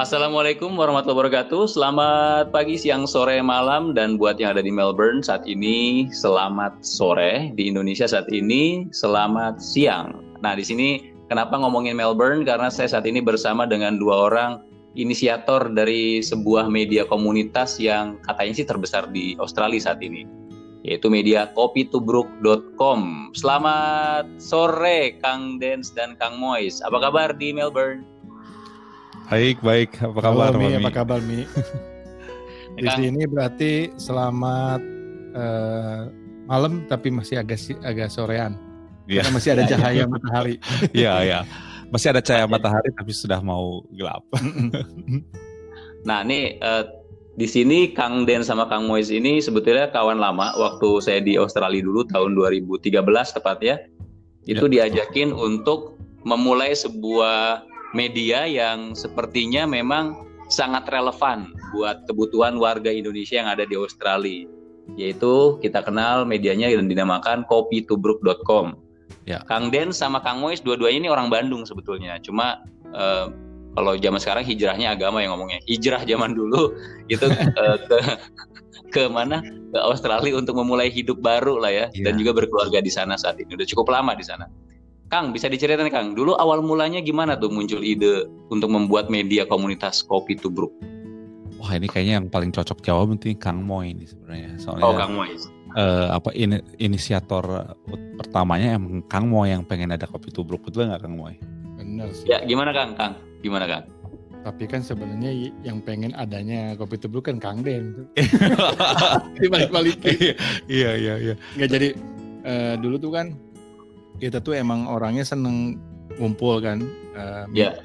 Assalamualaikum warahmatullahi wabarakatuh. Selamat pagi, siang, sore, malam, dan buat yang ada di Melbourne saat ini selamat sore. Di Indonesia saat ini selamat siang. Nah, di sini kenapa ngomongin Melbourne? Karena saya saat ini bersama dengan dua orang inisiator dari sebuah media komunitas yang katanya sih terbesar di Australia saat ini, yaitu media kopitubruk.com. Selamat sore, Kang Dens dan Kang Mois. Apa kabar di Melbourne? Baik, baik. Apa kabar, Halo, Mi? Apa kabar, Mi? Di sini berarti selamat eh, malam tapi masih agak si- agak sorean. Iya. Karena masih ada cahaya matahari. Iya, iya. Masih ada cahaya matahari tapi sudah mau gelap. Nah, ini eh, di sini Kang Den sama Kang Mois ini sebetulnya kawan lama waktu saya di Australia dulu tahun 2013 tepatnya. Itu diajakin untuk memulai sebuah media yang sepertinya memang sangat relevan buat kebutuhan warga Indonesia yang ada di Australia. Yaitu kita kenal medianya dan dinamakan kopitubruk.com. Ya. Kang Den sama Kang Mois dua-duanya ini orang Bandung sebetulnya. Cuma eh, kalau zaman sekarang hijrahnya agama yang ngomongnya. Hijrah zaman dulu itu eh, ke ke mana? Ke Australia untuk memulai hidup baru lah ya Iya. dan juga berkeluarga di sana saat ini. Udah cukup lama di sana. Kang, bisa diceritain Kang, dulu awal mulanya gimana tuh muncul ide untuk membuat media komunitas Kopi Tubruk? Wah, ini kayaknya yang paling cocok jawab nanti Kang Moy ini sebenarnya. Soalnya Oh, Kang Mois. eh, apa ini inisiator pertamanya emang Kang Moy yang pengen ada kopi tubruk betul nggak Kang Moy? Benar sih. Ya, gimana Kang? Kang, gimana Kang? Tapi kan sebenarnya yang pengen adanya kopi tubruk kan Kang Den. Dibalik-balikin. Iya, iya, iya. Nggak jadi eh, dulu tuh kan kita tuh emang orangnya seneng ngumpul kan. Mi. Ya.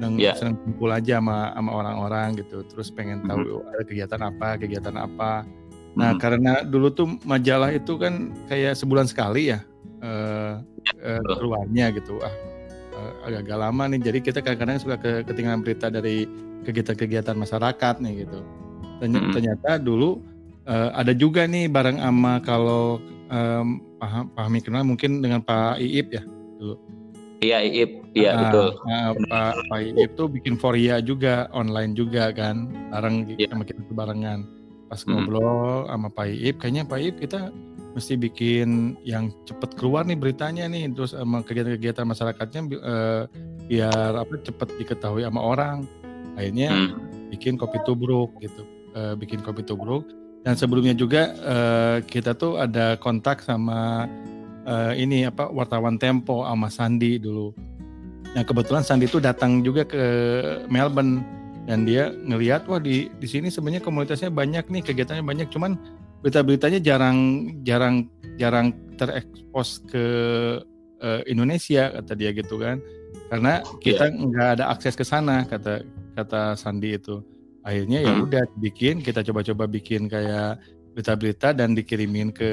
seneng, Ya. seneng kumpul aja sama sama orang-orang gitu. Terus pengen tahu Mm-hmm. ada kegiatan apa, kegiatan apa. Nah, Hmm. karena dulu tuh majalah itu kan kayak sebulan sekali ya eh eh, betul. keluarnya gitu. Ah, eh, agak-agak lama nih. Jadi kita kadang-kadang suka ke- ketinggalan berita dari kegiatan-kegiatan masyarakat nih gitu. Ternyata, Mm. ternyata dulu eh, ada juga nih bareng sama kalau em, paham pahami kenal mungkin dengan Pak Iip ya. Iya, Iip. Iya, Ah, betul. ah, Pak Pak Iip tuh bikin Foria juga online juga kan, bareng Iya. sama kita barengan. Pas Hmm. ngobrol sama Pak Iip, kayaknya Pak Iip kita mesti bikin yang cepet keluar nih beritanya nih, terus sama kegiatan-kegiatan masyarakatnya bi- eh, biar apa cepet diketahui sama orang. Akhirnya Hmm. bikin kopi tubruk gitu, Eh, bikin kopi tubruk. Dan sebelumnya juga eh, kita tuh ada kontak sama eh, ini apa wartawan Tempo sama Sandi dulu. Nah kebetulan Sandi itu datang juga ke Melbourne dan dia ngelihat wah di di sini sebenarnya komunitasnya banyak nih kegiatannya banyak. Cuman berita-beritanya jarang jarang jarang terekspos ke eh, Indonesia kata dia gitu kan. Karena kita nggak ada akses ke sana kata kata Sandi itu akhirnya ya Hmm. udah bikin kita coba-coba bikin kayak berita-berita dan dikirimin ke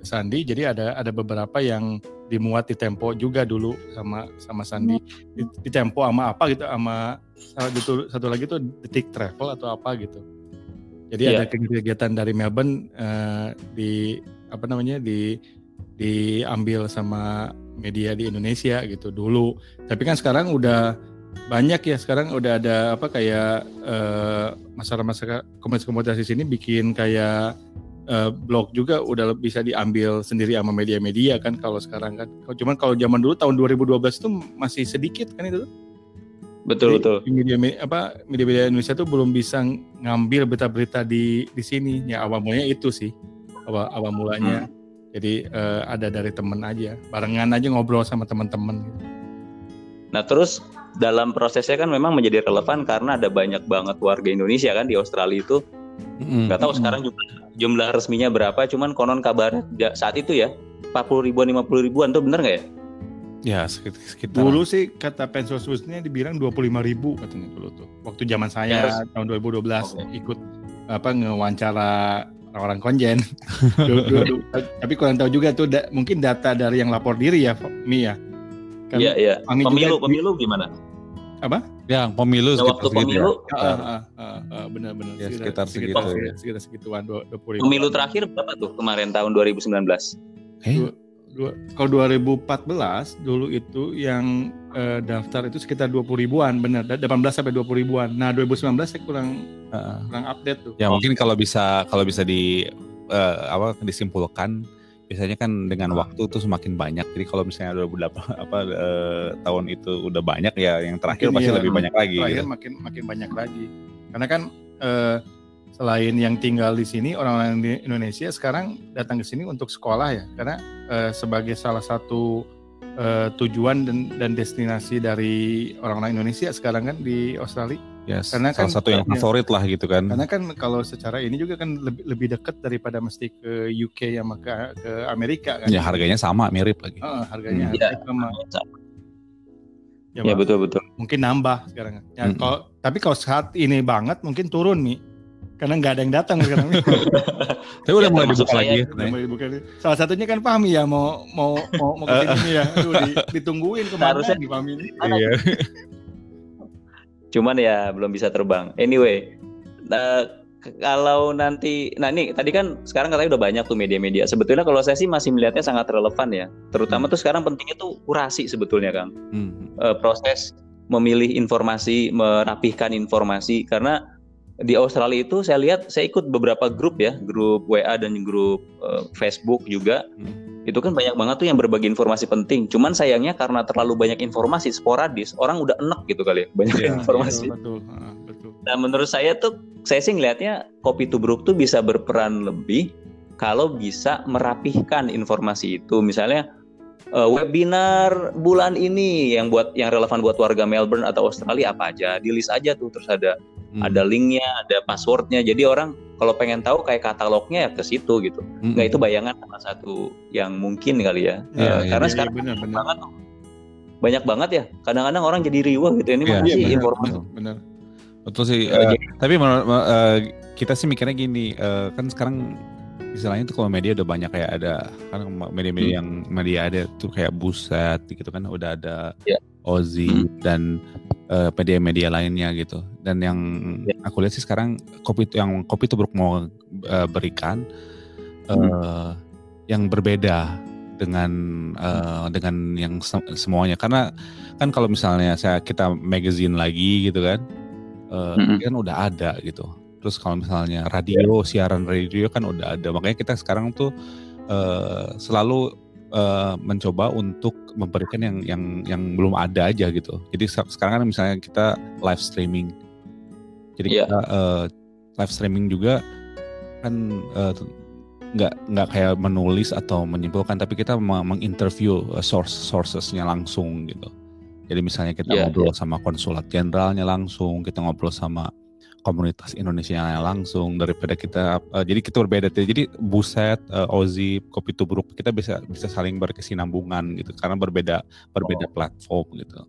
Sandi. Jadi ada ada beberapa yang dimuat di Tempo juga dulu sama sama Sandi. Di, di Tempo sama apa gitu sama satu satu lagi tuh detik travel atau apa gitu. Jadi Iya. ada kegiatan dari Melbourne eh, di apa namanya di diambil sama media di Indonesia gitu dulu. Tapi kan sekarang udah banyak ya sekarang udah ada apa kayak eh, masyarakat komunitas-komunitas di sini bikin kayak eh, blog juga udah bisa diambil sendiri sama media-media kan kalau sekarang kan. Cuman kalau zaman dulu tahun 2012 itu masih sedikit kan itu. Betul, Jadi, betul. di Media apa media-media Indonesia tuh belum bisa ngambil berita-berita di di sini. Ya awal mulanya itu sih. Awal awal mulanya. Jadi eh, ada dari temen aja, barengan aja ngobrol sama teman-teman. gitu. Nah, terus dalam prosesnya kan memang menjadi relevan karena ada banyak banget warga Indonesia kan di Australia itu. Nggak tahu Mm-mm. sekarang jumlah, jumlah resminya berapa, cuman konon kabar saat itu ya 40 ribuan, 50 ribuan tuh bener nggak ya? Ya, sekit- sekitar. Dulu sih kata pensus-pensusnya dibilang 25 ribu katanya dulu tuh. Waktu zaman saya Yes. tahun 2012 Oke. ikut apa ngewawancara orang-orang konjen. Dulu- dulu- dulu. Tapi kurang tahu juga tuh da- mungkin data dari yang lapor diri ya, Mi ya. Kan Iya, iya. kami juga Pemilu, pemilu gimana? Ya, pemilu Nah, sekitar waktu segitu ya. pemilu, Ah, ah, ah, ah, benar-benar Ya, sekitar segitu, segitu, ya. sekitar segituan dua- 20 ribu. pemilu terakhir berapa tuh kemarin tahun 2019? Eh, dua, kalau 2014 dulu itu yang uh, daftar itu sekitar 20 ribuan, benar, 18 sampai 20 ribuan. Nah 2019 saya kurang uh, kurang update tuh. Ya mungkin kalau bisa kalau bisa di uh, apa disimpulkan biasanya kan dengan waktu tuh semakin banyak. Jadi kalau misalnya 2008 apa uh, tahun itu udah banyak ya yang terakhir makin pasti iya, lebih banyak lagi. Terakhir gitu. makin makin banyak lagi. Karena kan uh, selain yang tinggal di sini orang-orang di Indonesia sekarang datang ke sini untuk sekolah ya karena uh, sebagai salah satu uh, tujuan dan, dan destinasi dari orang-orang Indonesia sekarang kan di Australia. Yes, karena salah kan satu yang favorit lah gitu kan. Karena kan kalau secara ini juga kan lebih, lebih dekat daripada mesti ke UK yang ke, ke Amerika kan. Ya harganya sama mirip lagi. Uh, harganya ya, sama. Ya, ya betul betul. Mungkin nambah sekarang. Ya, -hmm. kalau tapi kalau saat ini banget mungkin turun nih karena nggak ada yang datang sekarang. Tapi udah mulai dibuka lagi. Udah mulai dibuka. Salah satunya kan Fahmi ya mau mau mau mau ke sini ya. Aduh, di, ditungguin ke mana Harusnya di Fahmi ini. Iya. Cuman ya belum bisa terbang. Anyway, nah, kalau nanti, nah ini tadi kan sekarang katanya udah banyak tuh media-media. Sebetulnya kalau saya sih masih melihatnya sangat relevan ya. Terutama hmm. tuh sekarang pentingnya tuh kurasi sebetulnya kan. Hmm. E, proses memilih informasi, merapihkan informasi karena di Australia itu saya lihat saya ikut beberapa grup ya grup WA dan grup uh, Facebook juga hmm. Itu kan banyak banget tuh yang berbagi informasi penting. Cuman sayangnya karena terlalu banyak informasi sporadis orang udah enak gitu kali ya banyak ya, informasi. iya, betul, betul. nah menurut saya tuh saya sih ngelihatnya kopi tubruk tuh bisa berperan lebih kalau bisa merapihkan informasi itu. Misalnya uh, webinar bulan ini yang buat yang relevan buat warga Melbourne atau Australia apa aja di list aja tuh terus ada hmm. ada linknya, ada passwordnya. Jadi orang kalau pengen tahu kayak katalognya ya ke situ gitu. Hmm. Nggak itu bayangan salah satu yang mungkin kali ya. ya, uh, ya karena ya, sekarang benar, benar. banget banyak banget ya. Kadang-kadang orang jadi riwah gitu. Ini ya, masih ya, informasi. Benar, benar. Betul sih. Uh, tapi uh, kita sih mikirnya gini, uh, kan sekarang istilahnya tuh kalau media udah banyak kayak ada kan media-media hmm. yang media ada tuh kayak Buset gitu kan udah ada yeah. Ozi hmm. dan media-media uh, lainnya gitu. Dan yang yeah. aku lihat sih sekarang kopi yang kopi itu mau uh, berikan uh, hmm. yang berbeda dengan uh, dengan yang se semuanya karena kan kalau misalnya saya kita magazine lagi gitu kan uh, -hmm. kan udah ada gitu Terus kalau misalnya radio, siaran radio kan udah ada. Makanya kita sekarang tuh uh, selalu uh, mencoba untuk memberikan yang yang yang belum ada aja gitu. Jadi sekarang kan misalnya kita live streaming. Jadi yeah. kita uh, live streaming juga kan uh, nggak nggak kayak menulis atau menyimpulkan tapi kita menginterview source sourcesnya langsung gitu jadi misalnya kita yeah, ngobrol yeah. sama konsulat jenderalnya langsung kita ngobrol sama komunitas Indonesia yang langsung daripada kita uh, jadi kita berbeda jadi buset uh, Ozi kopi tubruk kita bisa bisa saling berkesinambungan gitu karena berbeda berbeda oh. platform gitu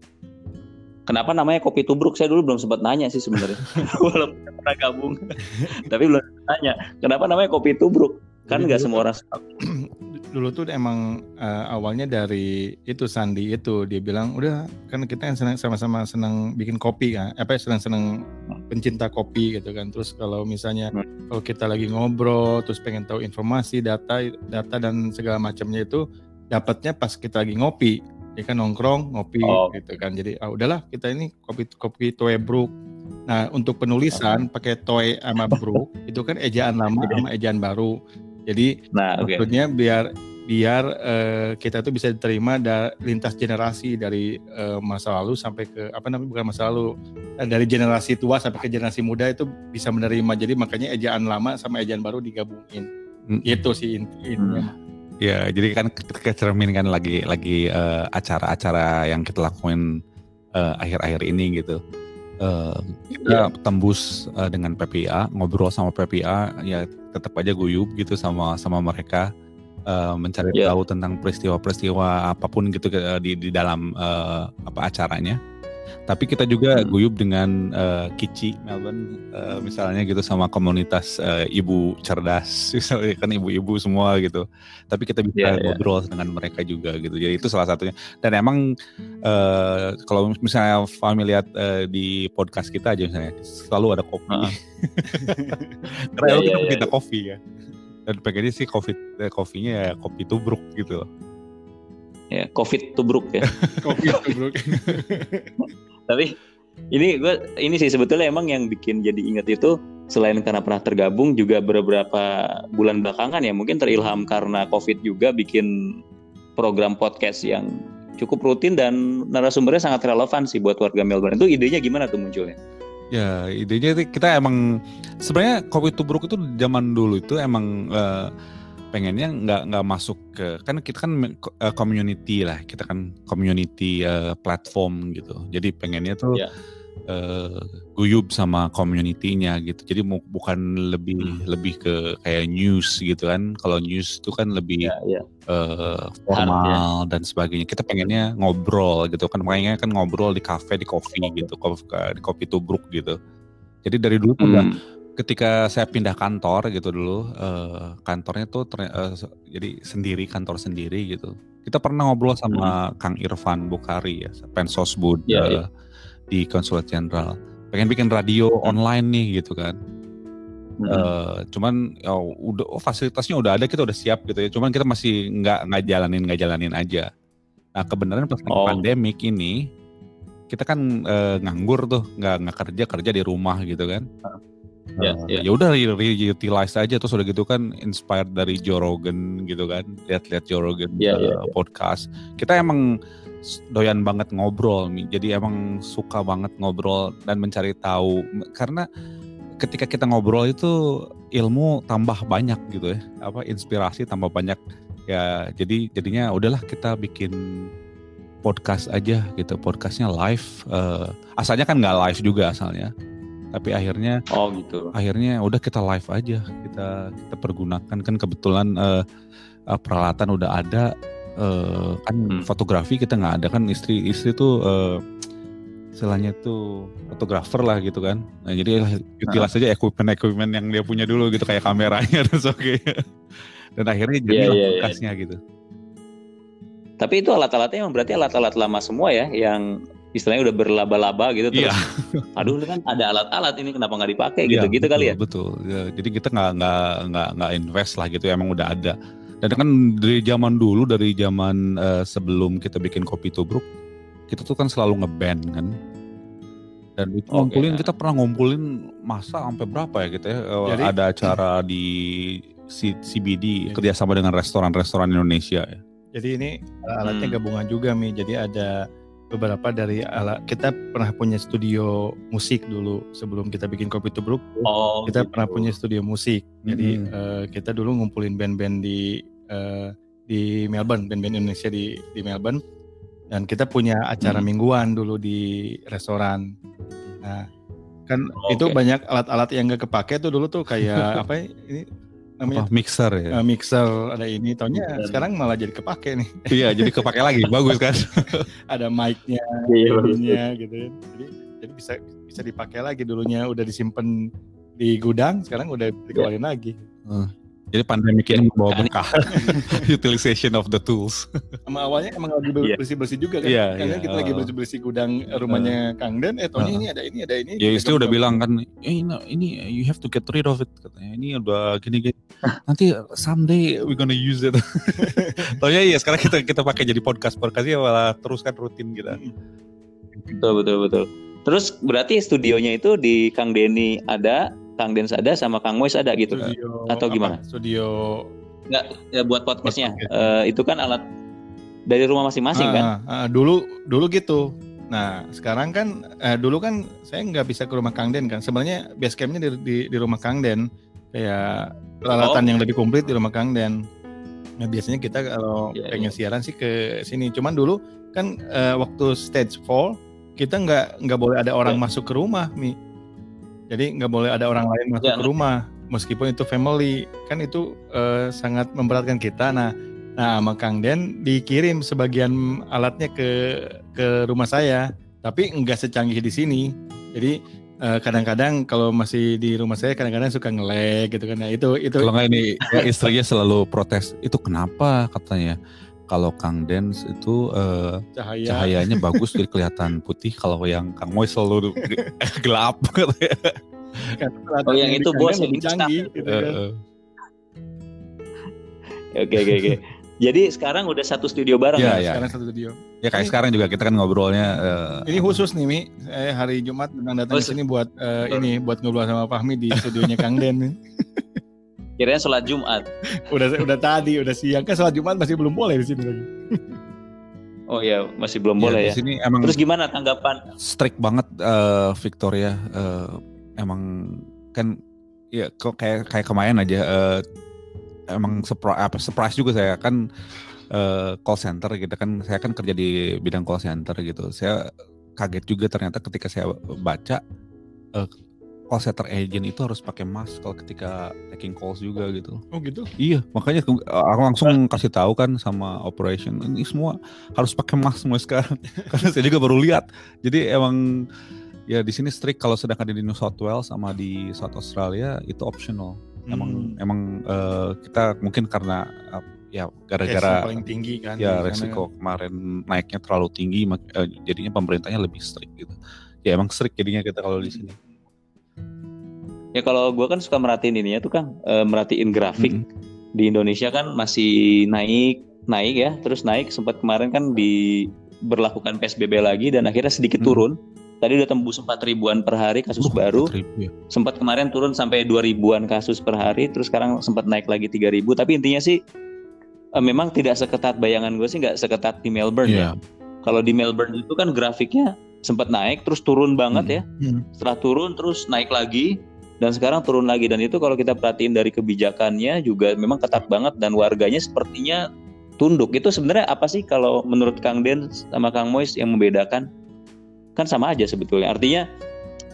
Kenapa namanya kopi tubruk? Saya dulu belum sempat nanya sih sebenarnya. Walaupun pernah gabung. Tapi belum nanya. Kenapa namanya kopi tubruk? Kan nggak semua orang dulu tuh emang uh, awalnya dari itu Sandi itu dia bilang udah kan kita yang senang sama-sama senang bikin kopi kan apa ya senang-senang pencinta kopi gitu kan. Terus kalau misalnya hmm. kalau kita lagi ngobrol terus pengen tahu informasi data data dan segala macamnya itu dapatnya pas kita lagi ngopi ya kan nongkrong ngopi oh. gitu kan. Jadi ah udahlah kita ini kopi kopi Toe Brook nah untuk penulisan pakai Toe sama Brook itu kan ejaan lama sama ejaan baru jadi nah, okay. maksudnya biar biar uh, kita tuh bisa diterima da lintas generasi dari uh, masa lalu sampai ke apa namanya bukan masa lalu uh, dari generasi tua sampai ke generasi muda itu bisa menerima. Jadi makanya ejaan lama sama ejaan baru digabungin. Mm. Itu sih intinya. Mm. Ya, jadi kan kecermin kan lagi lagi acara-acara uh, yang kita lakuin akhir-akhir uh, ini gitu. Uh, kita yeah. tembus uh, dengan PPA, ngobrol sama PPA, ya tetap aja guyup gitu sama sama mereka uh, mencari yeah. tahu tentang peristiwa-peristiwa apa pun gitu uh, di di dalam uh, apa acaranya. Tapi kita juga hmm. guyup dengan uh, Kici Melbourne uh, misalnya gitu sama komunitas uh, ibu cerdas misalnya kan ibu-ibu semua gitu. Tapi kita bisa yeah, iya. ngobrol yeah. dengan mereka juga gitu. Jadi itu salah satunya. Dan emang uh, kalau misalnya Fahmi lihat uh, di podcast kita aja misalnya selalu ada kopi. Uh -huh. Karena yeah, kita yeah, kita yeah. kopi ya. Dan pengennya sih kopi eh, kopinya ya kopi tubruk gitu loh. Ya COVID tubruk ya. Covid tubruk. Tapi ini gue ini sih sebetulnya emang yang bikin jadi inget itu selain karena pernah tergabung juga beberapa bulan belakangan ya mungkin terilham karena COVID juga bikin program podcast yang cukup rutin dan narasumbernya sangat relevan sih buat warga Melbourne. Itu idenya gimana tuh munculnya? Ya idenya kita emang sebenarnya kopi tubruk itu zaman dulu itu emang uh, pengennya nggak nggak masuk ke kan kita kan uh, community lah kita kan community uh, platform gitu jadi pengennya tuh yeah uh, guyub sama community-nya gitu. Jadi bukan lebih hmm. lebih ke kayak news gitu kan. Kalau news itu kan lebih yeah, yeah. Uh, formal yeah. dan sebagainya. Kita pengennya ngobrol gitu kan. Makanya kan ngobrol di kafe, di kopi gitu, di kopi tubruk gitu. Jadi dari dulu tuh hmm. Ketika saya pindah kantor gitu dulu, uh, kantornya tuh uh, jadi sendiri kantor sendiri gitu. Kita pernah ngobrol sama hmm. Kang Irfan Bukhari ya, Pensosbud. Yeah, uh, yeah di konsulat jenderal pengen bikin radio hmm. online nih gitu kan hmm. uh, cuman ya udah oh, fasilitasnya udah ada kita udah siap gitu ya cuman kita masih nggak nggak jalanin nggak jalanin aja nah kebenaran pas oh. pandemik ini kita kan uh, nganggur tuh nggak nggak kerja kerja di rumah gitu kan Ya, uh, ya. ya udah reutilize aja terus udah gitu kan inspired dari Joe Rogan gitu kan lihat-lihat Joe Rogan ya, uh, ya, ya. podcast kita emang doyan banget ngobrol nih. Jadi emang suka banget ngobrol dan mencari tahu karena ketika kita ngobrol itu ilmu tambah banyak gitu ya. Apa inspirasi tambah banyak. Ya, jadi jadinya udahlah kita bikin podcast aja gitu. Podcastnya live. Uh, asalnya kan nggak live juga asalnya. Tapi akhirnya oh gitu. Akhirnya udah kita live aja. Kita kita pergunakan kan kebetulan uh, peralatan udah ada uh, kan hmm. fotografi kita nggak ada kan istri istri tuh uh, istilahnya tuh fotografer lah gitu kan. Nah, jadi utilize nah. aja equipment-equipment yang dia punya dulu gitu kayak kameranya dan sebagainya. Dan akhirnya jadi yeah, yeah, bekasnya yeah. gitu. Tapi itu alat-alatnya yang berarti alat-alat lama semua ya yang istilahnya udah berlaba-laba gitu terus. Yeah. Aduh kan ada alat-alat ini kenapa nggak dipakai gitu gitu betul, kali ya. Betul. Ya, jadi kita nggak nggak nggak nggak invest lah gitu emang udah ada. Dan kan dari zaman dulu, dari zaman uh, sebelum kita bikin kopi tubruk, kita tuh kan selalu ngeband kan. Dan itu okay, ngumpulin, ya. kita pernah ngumpulin masa sampai berapa ya kita ya. Eh, Jadi, ada acara di CBD ya. kerjasama dengan restoran-restoran Indonesia ya. Jadi ini alatnya hmm. gabungan juga Mi. Jadi ada beberapa dari alat kita pernah punya studio musik dulu sebelum kita bikin kopi tubruk oh, kita gitu. pernah punya studio musik jadi hmm. uh, kita dulu ngumpulin band-band di uh, di Melbourne band-band Indonesia di di Melbourne dan kita punya acara hmm. mingguan dulu di restoran nah kan oh, itu okay. banyak alat-alat yang gak kepake tuh dulu tuh kayak apa ya, ini namanya? Oh, mixer ya. Uh, mixer ada ini, taunya hmm. sekarang malah jadi kepake nih. iya, jadi kepake lagi, bagus kan? ada mic-nya, iya, gitu. Ya. Jadi jadi bisa bisa dipakai lagi dulunya udah disimpan di gudang, sekarang udah dikeluarin yeah. lagi. Uh. Jadi pandemi ini membawa berkah. Utilization of the tools. Sama awalnya emang lagi iya. bersih-bersih juga kan. Yeah, Karena yeah. kita uh, lagi bersih-bersih gudang rumahnya uh, Kang Den. Eh, tohnya uh, ini ada ini, ada ini. Ya istri udah bilang kan, eh ini, ini you have to get rid of it. Katanya ini udah gini-gini. Nanti someday we gonna use it. Tohnya iya sekarang kita kita pakai jadi podcast. Podcastnya malah terus kan rutin kita. Betul, betul, betul. Terus berarti studionya itu di Kang Denny ada, Kang Dens ada sama Kang Mois ada gitu studio, atau gimana? Apa? Studio nggak ya buat podcastnya uh, itu kan alat dari rumah masing-masing kan? Uh, dulu dulu gitu. Nah sekarang kan uh, dulu kan saya nggak bisa ke rumah Kang Den kan. Sebenarnya base campnya di, di, di rumah Kang Den kayak peralatan oh. yang lebih komplit di rumah Kang Den. Nah biasanya kita kalau yeah, pengen yeah. siaran sih ke sini. Cuman dulu kan uh, waktu stage 4 kita nggak nggak boleh ada orang yeah. masuk ke rumah mi jadi nggak boleh ada orang lain masuk ya, ke rumah meskipun itu family kan itu uh, sangat memberatkan kita. Nah, nah sama Kang Den dikirim sebagian alatnya ke ke rumah saya, tapi nggak secanggih di sini. Jadi eh, kadang-kadang kalau masih di rumah saya kadang-kadang suka ngelek gitu kan. Nah, itu itu Kalau nggak ini ya, istrinya selalu protes. Itu kenapa katanya? Kalau Kang Dens itu uh, Cahaya. cahayanya bagus jadi kelihatan putih kalau yang Kang Moy selalu gelap oh yang itu bos yang canggih gitu kan. uh, oke oke oke Jadi sekarang udah satu studio bareng Iya, ya? iya. Sekarang satu studio. Ya kayak Ini- sekarang juga kita kan ngobrolnya eh, Ini khusus nih Mi, saya hari Jumat memang datang Oh, ke sini buat eh, ini buat ngobrol sama Fahmi di studionya Kang Den. Kirain sholat Jumat. Udah udah tadi, udah siang kan sholat Jumat masih belum boleh di sini lagi. Oh iya, masih belum ya, boleh di ya. sini emang Terus gimana tanggapan? strict banget eh, Victoria eh, emang kan ya kok kayak kayak kemarin aja eh, emang surprise apa surprise juga saya kan eh, call center gitu kan saya kan kerja di bidang call center gitu saya kaget juga ternyata ketika saya baca eh, call center agent itu harus pakai mask kalau ketika taking calls juga gitu Oh gitu. Iya, makanya aku langsung kasih tahu kan sama operation ini semua harus pakai mask semua sekarang. Karena saya juga baru lihat. Jadi emang ya di sini strict kalau sedangkan di New South Wales sama di South Australia itu optional. Emang Hmm. emang eh, kita mungkin karena eh, ya gara-gara paling tinggi kan. ya resiko kemarin naiknya terlalu tinggi eh, jadinya pemerintahnya lebih strict gitu. Ya emang strict jadinya kita kalau di sini. Ya kalau gue kan suka merhatiin ininya tuh Kang, eh, merhatiin grafik Mm-mm. di Indonesia kan masih naik naik ya, terus naik sempat kemarin kan diberlakukan PSBB lagi dan akhirnya sedikit Mm. turun. Tadi udah tembus 4 ribuan per hari kasus Uh, baru. 4.000 ya. Sempat kemarin turun sampai 2 ribuan kasus per hari, terus sekarang sempat naik lagi 3 ribu. Tapi intinya sih eh, memang tidak seketat bayangan gue sih nggak seketat di Melbourne Iya. ya. Kalau di Melbourne itu kan grafiknya sempat naik terus turun banget Mm. ya. Hmm. Setelah turun terus naik lagi dan sekarang turun lagi dan itu kalau kita perhatiin dari kebijakannya juga memang ketat banget dan warganya sepertinya tunduk. Itu sebenarnya apa sih kalau menurut Kang Den sama Kang Mois yang membedakan? Kan sama aja sebetulnya. Artinya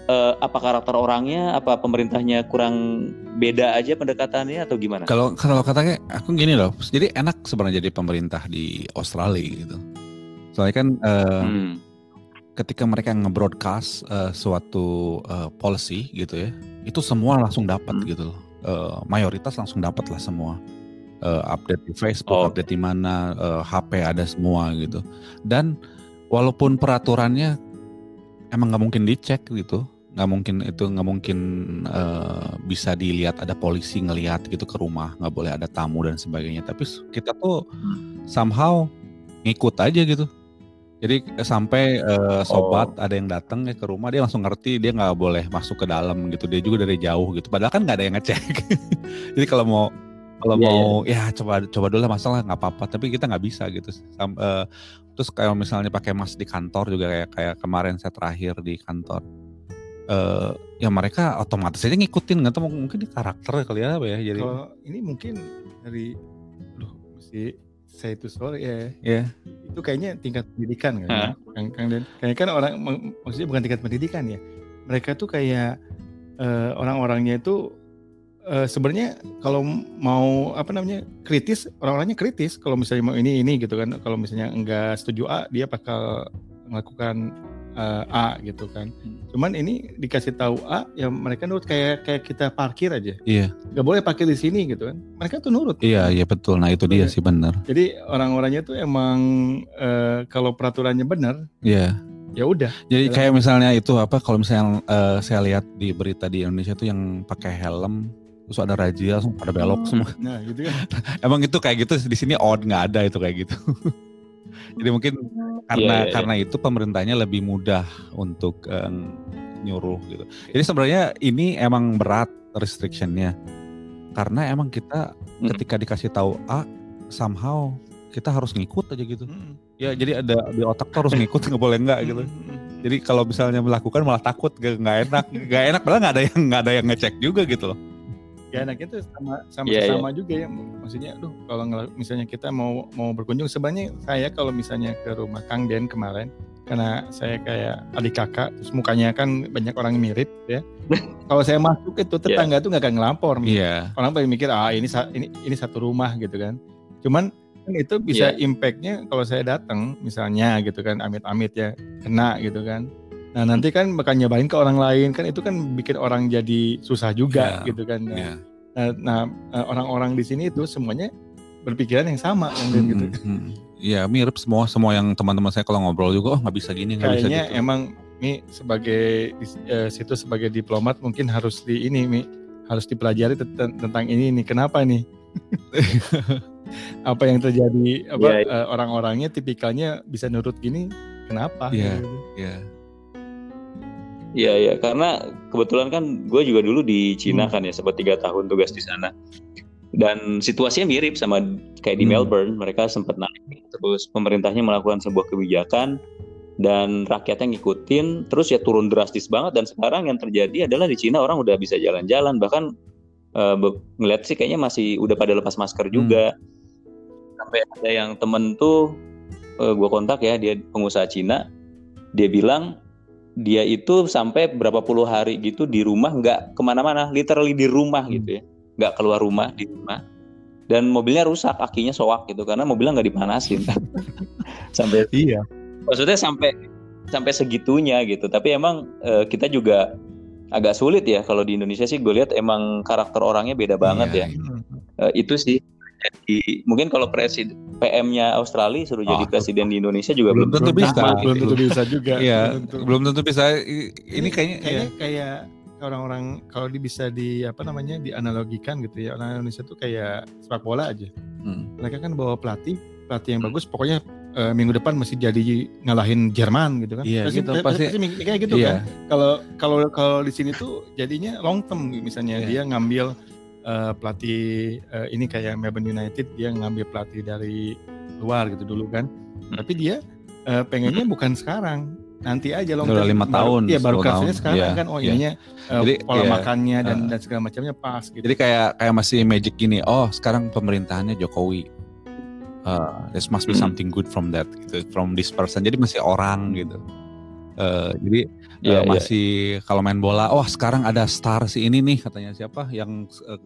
eh, apa karakter orangnya, apa pemerintahnya kurang beda aja pendekatannya atau gimana? Kalau kalau katanya aku gini loh, jadi enak sebenarnya jadi pemerintah di Australia gitu. Soalnya kan eh, Hmm. Ketika mereka nge-broadcast eh, suatu eh, policy gitu ya, itu semua langsung dapat Hmm. gitu loh. Eh, mayoritas langsung dapat lah semua. Eh, update di Facebook, Oh. update di mana, eh, HP ada semua gitu. Dan walaupun peraturannya emang nggak mungkin dicek gitu, nggak mungkin itu nggak mungkin eh, bisa dilihat ada polisi ngelihat gitu ke rumah, nggak boleh ada tamu dan sebagainya. Tapi kita tuh somehow ngikut aja gitu. Jadi eh, sampai eh, sobat ada yang datang ya ke rumah dia langsung ngerti dia nggak boleh masuk ke dalam gitu. Dia juga dari jauh gitu. Padahal kan nggak ada yang ngecek. Jadi kalau mau kalau Iya, mau ya coba coba dulu lah masalah nggak apa-apa. Tapi kita nggak bisa gitu. Sam- eh, terus kayak misalnya pakai mask di kantor juga kayak kayak kemarin saya terakhir di kantor. eh ya mereka otomatis aja ngikutin nggak tahu mungkin di karakter kali ya apa ya jadi Kalau ini mungkin dari, aduh, mesti saya itu sorry ya. ya Itu kayaknya tingkat pendidikan kan, Hah? Kang, Kang Den. Kayaknya kan orang, mak- maksudnya bukan tingkat pendidikan ya. Mereka tuh kayak eh, orang-orangnya itu eh, sebenarnya kalau mau apa namanya kritis, orang-orangnya kritis. Kalau misalnya mau ini ini gitu kan. Kalau misalnya enggak setuju A, dia bakal melakukan eh, A gitu kan. Cuman ini dikasih tahu A, ya mereka nurut kayak kayak kita parkir aja. iya Nggak boleh parkir di sini gitu kan. Mereka tuh nurut. iya iya betul nah itu dia sih benar Jadi orang-orangnya tuh emang eh, kalau peraturannya benar, iya ya udah. Jadi kayak misalnya itu apa kalau misalnya eh, saya lihat di berita di Indonesia tuh yang pakai helm terus ada razia langsung pada belok semua. Nah gitu kan. Emang itu kayak gitu di sini odd nggak ada itu kayak gitu. Jadi mungkin karena Iya, iya, karena itu pemerintahnya lebih mudah untuk eh, nyuruh gitu. Jadi sebenarnya ini emang berat restrictionnya karena emang kita Hmm. ketika dikasih tahu A somehow kita harus ngikut aja gitu. Mm, Ya jadi ada di otak tuh harus ngikut nggak boleh nggak gitu. mm, mm. Jadi kalau misalnya melakukan malah takut gak, nggak enak, nggak enak padahal nggak ada yang nggak ada yang ngecek juga gitu loh. Ya anaknya tuh sama sama Iya, iya. sama juga ya. Maksudnya, aduh kalau misalnya kita mau mau berkunjung, sebenarnya saya kalau misalnya ke rumah Kang Den kemarin, karena saya kayak adik kakak, terus mukanya kan banyak orang mirip ya. kalau saya masuk itu tetangga tuh nggak akan ngelapor. Iya. orang paling mikir ah ini ini ini satu rumah gitu kan cuman kan itu bisa impactnya kalau saya datang misalnya gitu kan amit-amit ya kena gitu kan nah nanti kan bakal nyobain ke orang lain kan itu kan bikin orang jadi susah juga Iya, gitu kan nah, Iya. nah, nah, eh, orang-orang di sini itu semuanya berpikiran yang sama kan, Dan gitu Mm, mm. Iya mirip semua semua yang teman-teman saya kalau ngobrol juga oh nggak bisa gini nggak bisa kayaknya gitu. emang Mi sebagai eh, situ sebagai diplomat mungkin harus di ini Mi harus dipelajari tentang, ini nih kenapa nih apa yang terjadi apa Iya, iya. eh, orang-orangnya tipikalnya bisa nurut gini kenapa Iya. gitu. ya Iya iya. Karena kebetulan kan gue juga dulu di Cina Hmm. kan ya sempat tiga tahun tugas di sana. Dan situasinya mirip sama kayak di Hmm. Melbourne. Mereka sempat naik terus pemerintahnya melakukan sebuah kebijakan dan rakyatnya ngikutin. Terus ya turun drastis banget. Dan sekarang yang terjadi adalah di Cina orang udah bisa jalan-jalan. Bahkan eh, be- ngeliat sih kayaknya masih udah pada lepas masker juga. Sampai ada yang temen tuh gue kontak ya dia pengusaha Cina. Dia bilang dia itu sampai berapa puluh hari gitu di rumah nggak ke mana-mana literally di rumah gitu ya. Nggak keluar rumah di rumah. Dan mobilnya rusak akinya soak gitu karena mobilnya nggak dipanasin. Sampai iya. maksudnya sampai sampai segitunya gitu. Tapi emang eh, kita juga agak sulit ya kalau di Indonesia sih gue lihat emang karakter orangnya beda banget Iya, ya. Eh, itu sih jadi mungkin kalau presiden PM-nya Australia suruh jadi Oh, presiden di Indonesia juga belum belum tentu bisa. belum gitu. tentu bisa juga Iya, belum tentu. belum tentu bisa. Ini kayaknya, kayaknya ya. kayak orang-orang kalau di bisa di apa namanya dianalogikan gitu ya orang Indonesia tuh kayak sepak bola aja Hmm. mereka kan bawa pelatih pelatih yang bagus pokoknya eh, minggu depan mesti jadi ngalahin Jerman gitu kan Iya, Pasti- gitu, pasti, pasti- kayak gitu Iya. kan kalau kalau kalau di sini tuh jadinya long term misalnya Iya. dia ngambil eh, pelatih eh, ini kayak Melbourne United dia ngambil pelatih dari luar gitu dulu kan Hmm. tapi dia eh, pengennya bukan sekarang nanti aja long Udah term. lima tahun, iya baru 10 kerasanya tahun. sekarang Iya, kan oh iya. ininya eh, Jadi, pola iya. makannya dan Ah. dan segala macamnya pas gitu Jadi kayak kayak masih magic gini. Oh, sekarang pemerintahannya Jokowi. Uh, there must be Hmm. something good from that gitu, from this person. Jadi masih orang gitu. Uh, jadi Iya, uh, iya. masih kalau main bola, oh sekarang ada star si ini nih katanya siapa yang uh,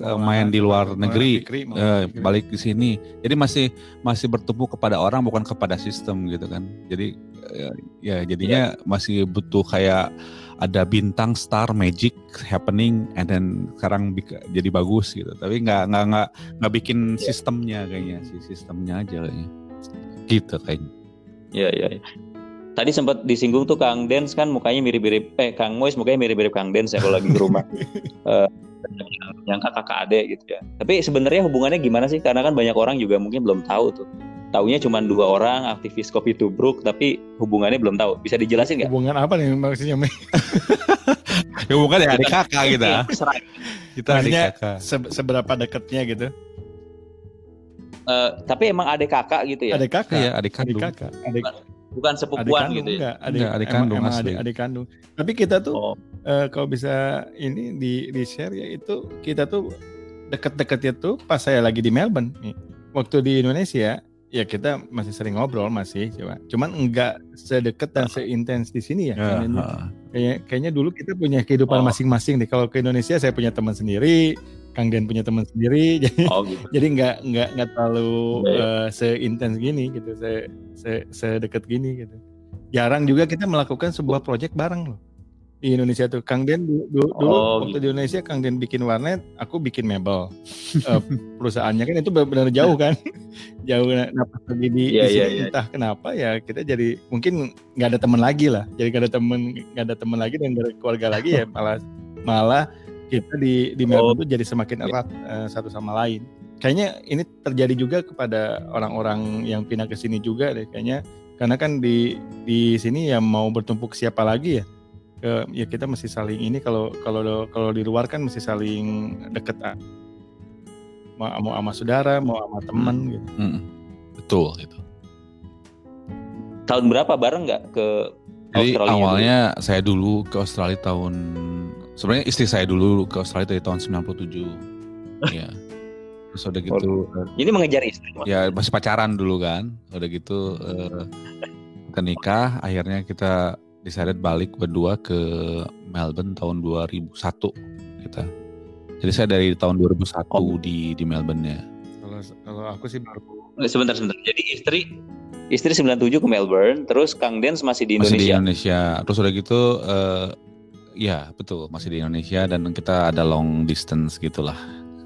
uh, main di luar negeri. Eh, Fikri. balik ke sini. Jadi masih masih bertumpu kepada orang bukan kepada sistem gitu kan. Jadi eh, ya jadinya masih butuh kayak ada bintang star magic happening and then sekarang jadi bagus gitu. Tapi nggak nggak nggak nggak bikin sistemnya kayaknya sih sistemnya aja kayaknya. Gitu kayaknya. Iya iya. iya. Tadi sempat disinggung tuh Kang Dens kan mukanya mirip-mirip eh Kang Mois mukanya mirip-mirip Kang Dens ya kalau lagi di rumah. Eh, yang, yang kakak adik gitu ya. Tapi sebenarnya hubungannya gimana sih? Karena kan banyak orang juga mungkin belum tahu tuh. Taunya cuma dua orang aktivis kopi tubruk tapi hubungannya belum tahu. Bisa dijelasin nggak? hubungan apa nih maksudnya Mei? Ya bukan ya adik kakak kita. Iya, terserah. Kita adik Maksudnya kakak. Se- seberapa dekatnya gitu Eh, tapi emang adik kakak gitu ya? adik kakak Iya adik adik kandung. kakak adik Bukan adik sepupuan kandung gitu ya? enggak adik, Enggak, adik emang- kandung emang asli. adik, adik kandung tapi kita tuh Oh, eh, kalau bisa ini di di share ya itu kita tuh deket-deketnya tuh pas saya lagi di Melbourne nih. waktu di Indonesia ya kita masih sering ngobrol masih coba cuman enggak sedekat dan seintens di sini ya, Ya, kayaknya, kayaknya kayaknya dulu kita punya kehidupan Oh. masing-masing deh kalau ke Indonesia saya punya teman sendiri Kang Den punya teman sendiri jadi oh gitu. jadi nggak nggak nggak terlalu eh, seintens gini gitu se, se sedekat gini gitu. Jarang juga kita melakukan sebuah proyek bareng loh di Indonesia tuh. Kang Den dulu, dulu, dulu Oh, waktu di Indonesia Kang Den bikin warnet aku bikin mebel. Eh, perusahaannya kan itu benar-benar jauh kan? Jauh nah nah, pas lagi di, Iya, di sini. iya, iya. entah kenapa ya kita jadi mungkin nggak ada teman lagi lah. Jadi nggak ada teman nggak ada teman lagi dan ada keluarga lagi ya malah malah kita di di Oh. Melbourne tuh jadi semakin erat eh, satu sama lain kayaknya ini terjadi juga kepada orang-orang yang pindah ke sini juga deh kayaknya karena kan di di sini ya mau bertumpuk siapa lagi ya Ke- ya kita mesti saling ini kalau kalau kalau di luar kan mesti saling deket ah. mau mau sama saudara mau sama teman gitu Mm. Betul gitu. Tahun berapa bareng nggak ke Jadi Australia awalnya saya dulu ke Australia tahun sebenarnya istri saya dulu ke Australia dari tahun 97. Iya. Terus udah gitu Ini mengejar istri. Ya masih pacaran dulu kan. Udah gitu eh, kita nikah, akhirnya kita decided balik berdua ke Melbourne tahun 2001 kita. Jadi saya dari tahun 2001 Oh. di di Melbourne ya. kalau kalau aku sih baru Sebentar sebentar. Jadi istri istri 97 ke Melbourne, terus Kang Dens masih di Masih di Indonesia. Indonesia. Terus udah gitu eh ya betul masih di Indonesia dan kita ada long distance gitulah.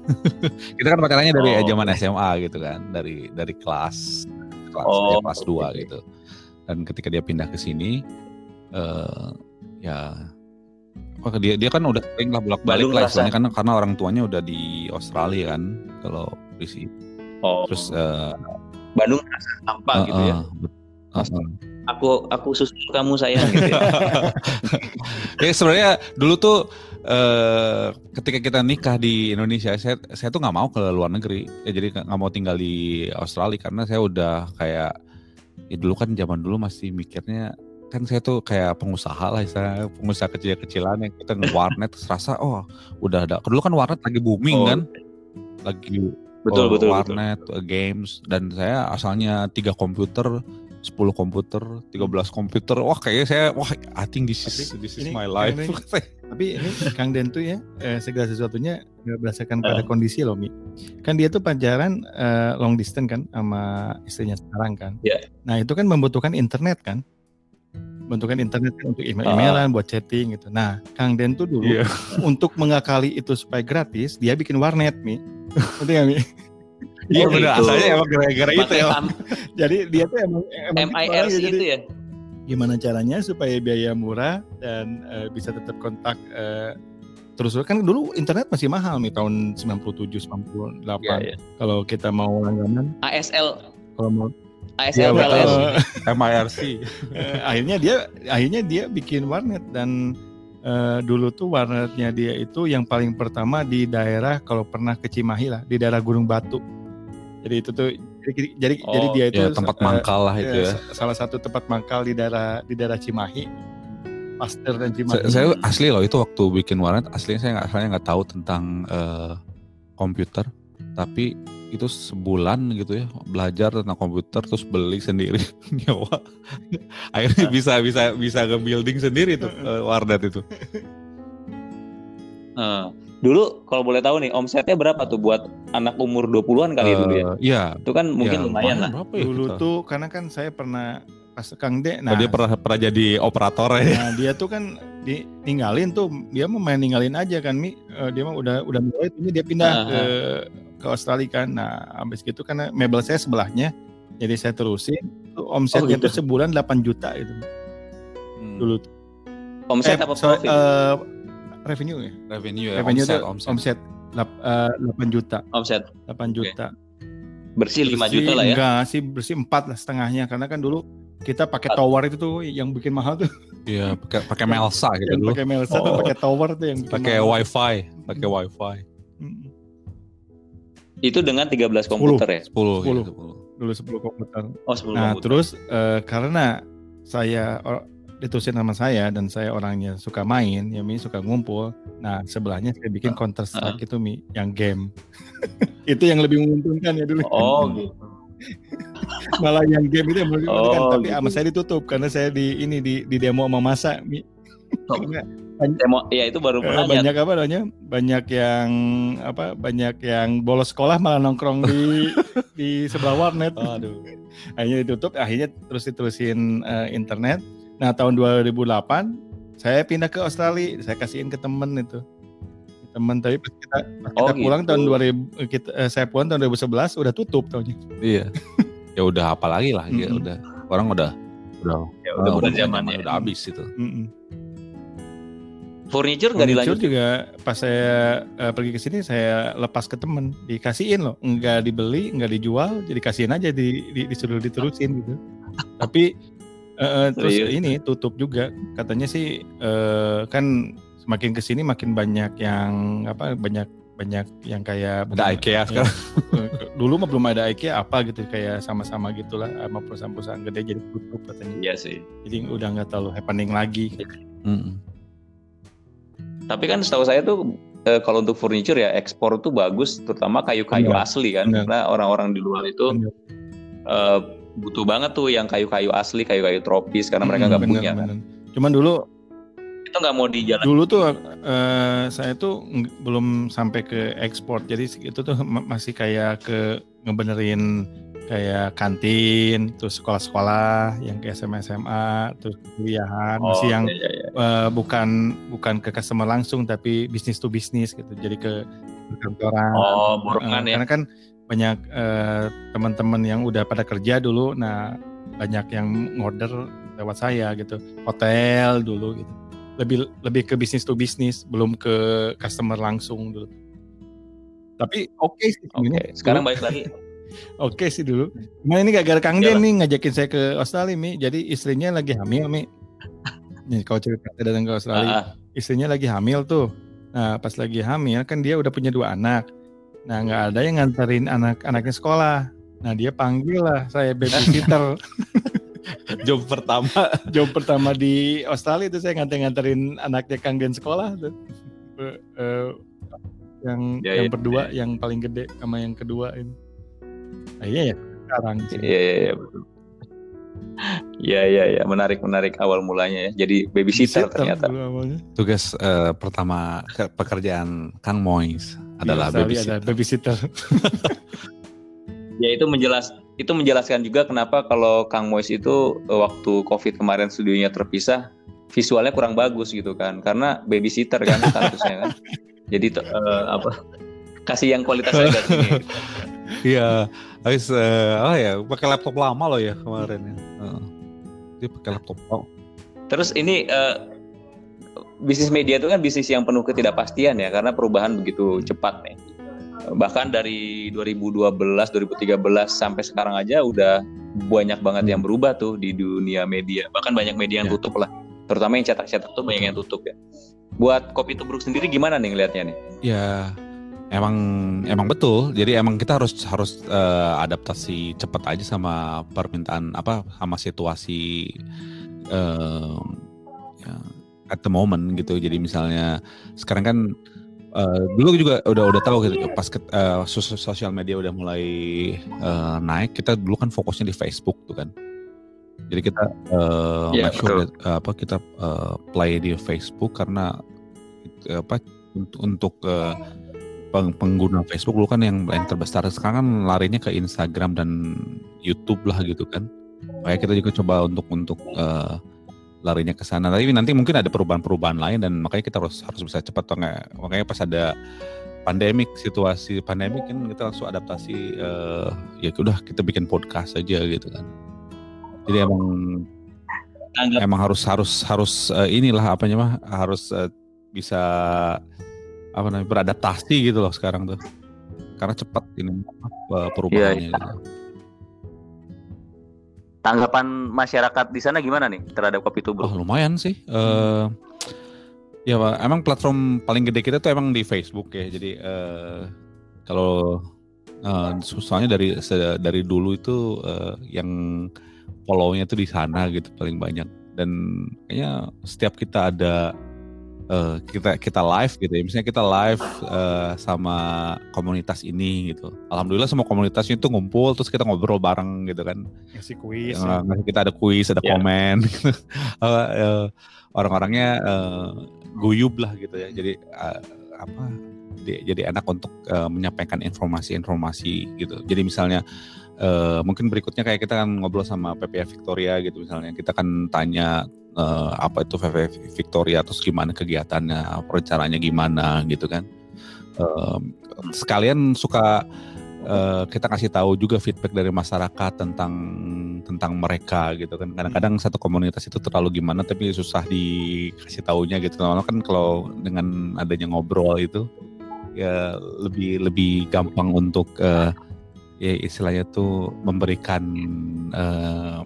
kita kan pacarannya dari Oh. zaman SMA gitu kan, dari dari kelas kelas Oh, ya, kelas oke, 2 oke. gitu. Dan ketika dia pindah ke sini eh ya oh, dia dia kan udah sering lah bolak-balik Baru lah istilahnya kan karena orang tuanya udah di Australia kan. Kalau di sini. Oh. Terus uh, Bandung rasa apa uh, gitu ya? Uh, uh, aku aku susul kamu sayang gitu ya. ya sebenarnya dulu tuh uh, ketika kita nikah di Indonesia saya saya tuh nggak mau ke luar negeri ya jadi nggak mau tinggal di Australia karena saya udah kayak ya dulu kan zaman dulu masih mikirnya kan saya tuh kayak pengusaha lah saya pengusaha kecil-kecilan yang kita nge-warnet serasa oh udah ada dulu kan warnet lagi booming oh. kan lagi betul, oh, betul, warnet betul. games dan saya asalnya tiga komputer 10 komputer, 13 komputer. Wah, kayaknya saya wah I think this is tapi, this is my life. Ini, tapi ini Kang Den tuh ya eh, segala sesuatunya berdasarkan uh. pada kondisi loh, Mi. Kan dia tuh pacaran uh, long distance kan sama istrinya sekarang kan. Yeah. Nah, itu kan membutuhkan internet kan. Membutuhkan internet kan untuk email-emailan, uh. buat chatting gitu. Nah, Kang Den tuh dulu yeah. untuk mengakali itu supaya gratis, dia bikin warnet, Mi. Ngerti gak, Mi? Iya oh, benar, gitu. asalnya emang gara-gara itu ya. jadi dia tuh emang, emang MIRC gitu, itu ya. Gimana caranya supaya biaya murah dan uh, bisa tetap kontak uh, terus kan dulu internet masih mahal nih tahun 97 98. Ya, ya. Kalau kita mau langganan ASL kalau mau ASL ya, MIRC. uh, akhirnya dia akhirnya dia bikin warnet dan uh, dulu tuh warnetnya dia itu yang paling pertama di daerah kalau pernah ke Cimahi lah di daerah Gunung Batu jadi itu tuh jadi jadi, oh, jadi dia itu ya, tempat mangkal lah itu ya, ya. Salah satu tempat mangkal di daerah di daerah Cimahi. Pasteur dan Cimahi. Saya, saya asli loh itu waktu bikin warnet aslinya saya nggak saya nggak tahu tentang uh, komputer tapi itu sebulan gitu ya belajar tentang komputer terus beli sendiri nyawa akhirnya bisa bisa bisa ke building sendiri tuh uh, warnet itu uh, Dulu kalau boleh tahu nih omsetnya berapa tuh buat anak umur 20-an kali uh, dulu ya? Iya. Itu kan mungkin ya, lumayan lah. Ya dulu kita? tuh karena kan saya pernah pas Kang De, nah oh, dia pernah pernah jadi operator ya. Nah, dia tuh kan di, ninggalin tuh dia mau main ninggalin aja kan Mi. Uh, dia mah udah udah mulai ini dia pindah uh -huh. ke ke Australia kan. Nah, habis gitu karena mebel saya sebelahnya jadi saya terusin tuh omsetnya oh, gitu. tuh sebulan 8 juta itu. Hmm. Dulu tuh. Omset eh, apa profit? uh, revenue ya? Revenue ya. Revenue omset, omset. omset lap, uh, eh, 8 juta. Omset. 8 juta. Okay. Bersih, bersih 5 juta lah ya? Enggak sih, bersih 4 lah setengahnya. Karena kan dulu kita pakai tower itu tuh yang bikin mahal tuh. Iya, pakai pakai Melsa gitu dulu. Pakai Melsa oh. pakai tower tuh yang pakai wifi, pakai wifi. Hmm. Itu dengan 13 komputer 10. ya? 10. 10. Ya, 10. Dulu 10 komputer. Oh, 10 nah, komputer. terus uh, karena saya ditulisin nama saya dan saya orangnya suka main, ya Mi suka ngumpul. Nah sebelahnya saya bikin uh, Counter Strike uh. itu Mi, yang game. itu yang lebih menguntungkan ya dulu. Oh gitu. Malah yang game itu yang menguntungkan, oh, tapi gitu. sama saya ditutup karena saya di ini di, di demo sama masa Mi. Oh. banyak, demo, ya itu baru uh, banyak apa namanya? Banyak yang apa? Banyak yang bolos sekolah malah nongkrong di di sebelah warnet. Aduh. Akhirnya ditutup, akhirnya terus diterusin uh, internet Nah tahun 2008 saya pindah ke Australia, saya kasihin ke temen itu teman tapi pas kita, pas oh, kita gitu. pulang tahun 2000 kita, eh, saya pulang tahun 2011 udah tutup tahunnya. Iya. ya udah apalagi lah mm -hmm. ya udah orang udah udah ya udah udah zamannya udah habis itu. Mm -hmm. Furniture nggak dilanjut juga pas saya uh, pergi ke sini saya lepas ke temen dikasihin loh nggak dibeli nggak dijual jadi kasihin aja di, di disuruh diterusin gitu tapi Uh, terus ini tutup juga katanya sih uh, kan semakin ke sini makin banyak yang apa banyak banyak yang kayak ada IKEA ya, sekarang. dulu mah belum ada IKEA apa gitu kayak sama-sama gitulah sama perusahaan-perusahaan gede jadi tutup katanya. Iya sih. Jadi udah nggak terlalu happening lagi. Mm. Tapi kan setahu saya tuh e, kalau untuk furniture ya ekspor tuh bagus, terutama kayu-kayu asli kan, Enggak. karena orang-orang di luar itu e, butuh banget tuh yang kayu-kayu asli, kayu-kayu tropis karena mereka nggak hmm, punya. Bener. Cuman dulu itu nggak mau di jalan. Dulu tuh uh, saya tuh belum sampai ke ekspor, jadi itu tuh masih kayak ke ngebenerin kayak kantin, terus sekolah-sekolah yang ke SMA SMA, terus kuliahan, oh, masih yang iya, iya. Uh, bukan bukan ke customer langsung tapi bisnis to bisnis gitu, jadi ke kantoran. Oh, borongan uh, ya. Karena kan banyak uh, teman-teman yang udah pada kerja dulu nah banyak yang order lewat saya gitu hotel dulu gitu lebih lebih ke bisnis to bisnis belum ke customer langsung dulu Tapi oke okay sih. Okay. sekarang balik lagi. Oke sih dulu. Nah ini gak gara Kang Den nih ngajakin saya ke Australia Mi. Jadi istrinya lagi hamil Mi. Nih kalau cerita datang ke Australia, uh istrinya lagi hamil tuh. Nah pas lagi hamil kan dia udah punya dua anak. Nah nggak ada yang nganterin anak-anaknya sekolah. Nah dia panggil lah saya babysitter. job pertama, job pertama di Australia itu saya nganter-nganterin anaknya Kang Den sekolah tuh. Uh, uh, yang ya, yang ya, berdua, ya. yang paling gede sama yang kedua ini. Nah, iya ya sekarang sih. Iya iya ya, betul. Iya iya iya menarik menarik awal mulanya ya. Jadi babysitter ternyata. Tugas uh, pertama ke pekerjaan Kang Mois adalah ya, babysitter. Ada babysitter. ya itu menjelas itu menjelaskan juga kenapa kalau Kang Mois itu eh, waktu Covid kemarin studionya terpisah visualnya kurang bagus gitu kan karena babysitter kan statusnya kan. Jadi uh, apa kasih yang kualitasnya Iya, habis uh, oh ya pakai laptop lama loh ya kemarin ya. Uh, dia pakai laptop. Oh. Terus ini uh, bisnis media itu kan bisnis yang penuh ketidakpastian ya karena perubahan begitu cepat nih. Bahkan dari 2012, 2013 sampai sekarang aja udah banyak banget yang berubah tuh di dunia media. Bahkan banyak media yang ya. tutup lah. Terutama yang cetak-cetak tuh banyak yang tutup ya. Buat kopi tubruk sendiri gimana nih ngelihatnya nih? Ya, Emang emang betul. Jadi emang kita harus harus uh, adaptasi cepat aja sama permintaan apa sama situasi uh, ya, at the moment gitu. Jadi misalnya sekarang kan uh, dulu juga udah udah tahu gitu pas ke, uh, sosial media udah mulai uh, naik, kita dulu kan fokusnya di Facebook tuh kan. Jadi kita uh, yeah, sure uh, apa kita uh, play di Facebook karena apa untuk untuk uh, pengguna Facebook dulu kan yang yang terbesar sekarang kan larinya ke Instagram dan YouTube lah gitu kan. Kayak kita juga coba untuk untuk uh, larinya ke sana. Tapi nanti mungkin ada perubahan-perubahan lain dan makanya kita harus harus bisa cepat makanya pas ada pandemik situasi pandemik kan kita langsung adaptasi uh, ya udah kita bikin podcast aja gitu kan. Jadi emang Anggap. emang harus harus harus uh, inilah apanya mah harus uh, bisa apa namanya beradaptasi gitu loh sekarang tuh karena cepat ini perubahannya. Ya, ya. Gitu. Tanggapan masyarakat di sana gimana nih terhadap kopi tubruk? Oh, lumayan sih. Uh, ya emang platform paling gede kita tuh emang di Facebook ya. Jadi uh, kalau uh, soalnya dari dari dulu itu uh, yang follow-nya tuh di sana gitu paling banyak dan kayaknya setiap kita ada uh, kita kita live gitu ya misalnya kita live uh, sama komunitas ini gitu alhamdulillah semua komunitasnya itu ngumpul terus kita ngobrol bareng gitu kan ngasih kuis uh, ya. kita ada kuis ada yeah. komen gitu. uh, uh, orang-orangnya uh, guyub lah gitu ya jadi uh, apa jadi enak untuk uh, menyampaikan informasi-informasi gitu jadi misalnya uh, mungkin berikutnya kayak kita kan ngobrol sama PPF Victoria gitu misalnya kita kan tanya uh, apa itu VV Victoria terus gimana kegiatannya, perencanaannya gimana gitu kan. Uh, sekalian suka uh, kita kasih tahu juga feedback dari masyarakat tentang tentang mereka gitu kan. Kadang-kadang satu komunitas itu terlalu gimana tapi susah dikasih taunya gitu. Nah, kan kalau dengan adanya ngobrol itu ya lebih lebih gampang untuk uh, ya istilahnya tuh memberikan uh,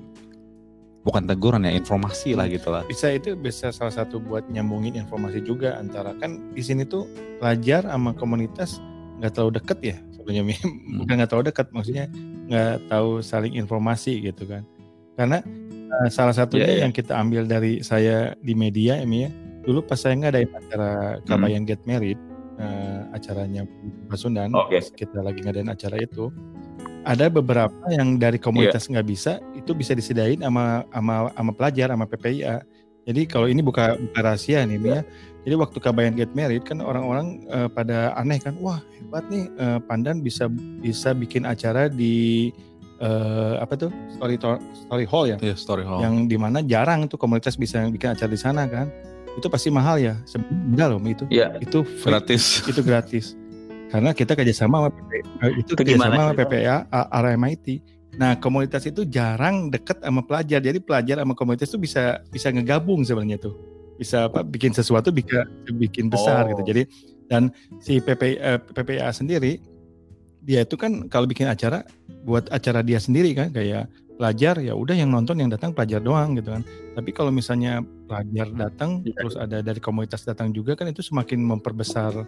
bukan teguran ya informasi lah gitu lah bisa itu bisa salah satu buat nyambungin informasi juga antara kan di sini tuh pelajar sama komunitas nggak terlalu deket ya sebenarnya hmm. bukan nggak terlalu dekat maksudnya nggak tahu saling informasi gitu kan karena uh, salah satunya yeah, yeah. yang kita ambil dari saya di media ini ya dulu pas saya nggak ada acara Kabayan hmm. Get Married uh, acaranya Pasundan okay. kita lagi ngadain acara itu ada beberapa yang dari komunitas iya. nggak yeah. bisa itu bisa disediain sama sama sama pelajar sama PPIA. Jadi kalau ini buka buka rahasia nih yeah. ya. Jadi waktu Kabayan Get Married kan orang-orang uh, pada aneh kan, wah hebat nih uh, Pandan bisa bisa bikin acara di uh, apa tuh story story hall ya? yeah, story hall. Yang di mana jarang tuh komunitas bisa bikin acara di sana kan. Itu pasti mahal ya. Sebenarnya loh itu. Yeah. Itu free, gratis. Itu gratis karena kita kerjasama sama PPA, eh, itu, itu kerjasama sama PPA RMIT. Nah komunitas itu jarang deket sama pelajar, jadi pelajar sama komunitas itu bisa bisa ngegabung sebenarnya tuh, bisa apa bikin sesuatu bisa bikin besar gitu. oh. gitu. Jadi Dan si PP, uh, PPA sendiri dia itu kan kalau bikin acara buat acara dia sendiri kan kayak pelajar ya udah yang nonton yang datang pelajar doang gitu kan. Tapi kalau misalnya pelajar datang ya. terus ada dari komunitas datang juga kan itu semakin memperbesar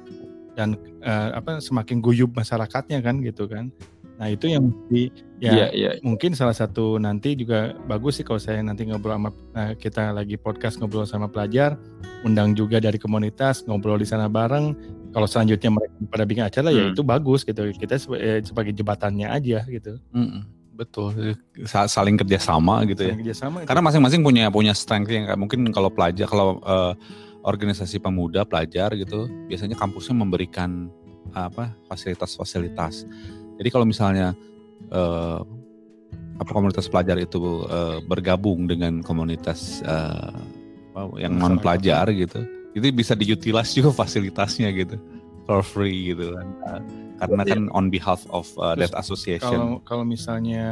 dan uh, apa semakin guyup masyarakatnya kan gitu kan. Nah itu yang mesti ya yeah, yeah. mungkin salah satu nanti juga bagus sih kalau saya nanti ngobrol sama nah, kita lagi podcast ngobrol sama pelajar, undang juga dari komunitas ngobrol di sana bareng. Kalau selanjutnya mereka pada bikin acara ya hmm. ya itu bagus gitu. Kita eh, sebagai jembatannya aja gitu. Hmm, betul, saling kerjasama gitu saling ya. Kerjasama Karena masing-masing punya punya strength yang mungkin kalau pelajar kalau uh, organisasi pemuda pelajar gitu biasanya kampusnya memberikan apa fasilitas-fasilitas jadi kalau misalnya uh, apa komunitas pelajar itu uh, bergabung dengan komunitas uh, yang non pelajar gitu, itu bisa diutilize juga fasilitasnya gitu for free gitu kan. Uh, karena kan on behalf of uh, that association. Kalau kalau misalnya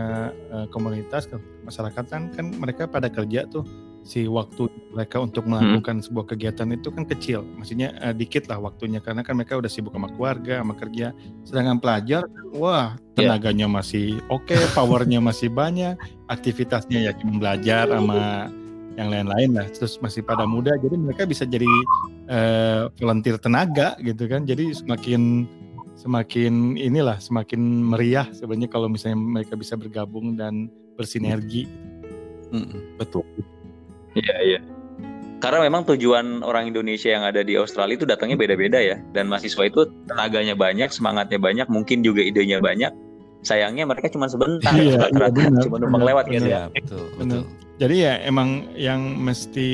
uh, komunitas masyarakat kan kan mereka pada kerja tuh si waktu mereka untuk hmm. melakukan hmm. sebuah kegiatan itu kan kecil, maksudnya uh, dikit lah waktunya karena kan mereka udah sibuk sama keluarga, sama kerja. Sedangkan pelajar, wah iya. tenaganya yeah. masih oke, okay, powernya masih banyak, aktivitasnya ya cuma belajar sama yang lain-lain lah, terus masih pada muda, jadi mereka bisa jadi uh, volunteer tenaga gitu kan, jadi semakin semakin inilah semakin meriah sebenarnya kalau misalnya mereka bisa bergabung dan bersinergi. Hmm, betul. Iya iya. Karena memang tujuan orang Indonesia yang ada di Australia itu datangnya beda-beda ya. Dan mahasiswa itu tenaganya banyak, semangatnya banyak, mungkin juga idenya banyak. Sayangnya mereka cuma sebentar, iya, iya, benar, cuma numpang lewat gitu ya. Betul, betul. Jadi ya emang yang mesti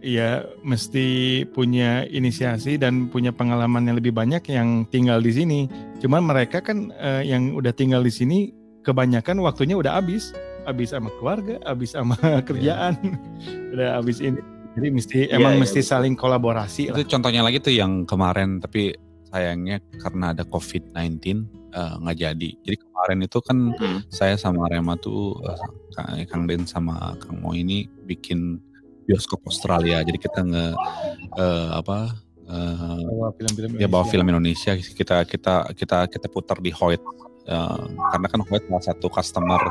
ya mesti punya inisiasi dan punya pengalaman yang lebih banyak yang tinggal di sini. Cuman mereka kan eh, yang udah tinggal di sini kebanyakan waktunya udah habis habis sama keluarga, habis sama kerjaan, yeah. udah habis ini. Jadi mesti yeah, emang yeah, mesti yeah. saling kolaborasi. Itu lah. contohnya lagi tuh yang kemarin, tapi sayangnya karena ada COVID-19 uh, nggak jadi. Jadi kemarin itu kan hmm. saya sama Rema tuh uh, Kang Den sama Kang Mo ini bikin bioskop Australia. Jadi kita nge uh, apa uh, bawa film-film ya bawa film Indonesia kita kita kita kita putar di Hoyt uh, karena kan Hoyt salah satu customer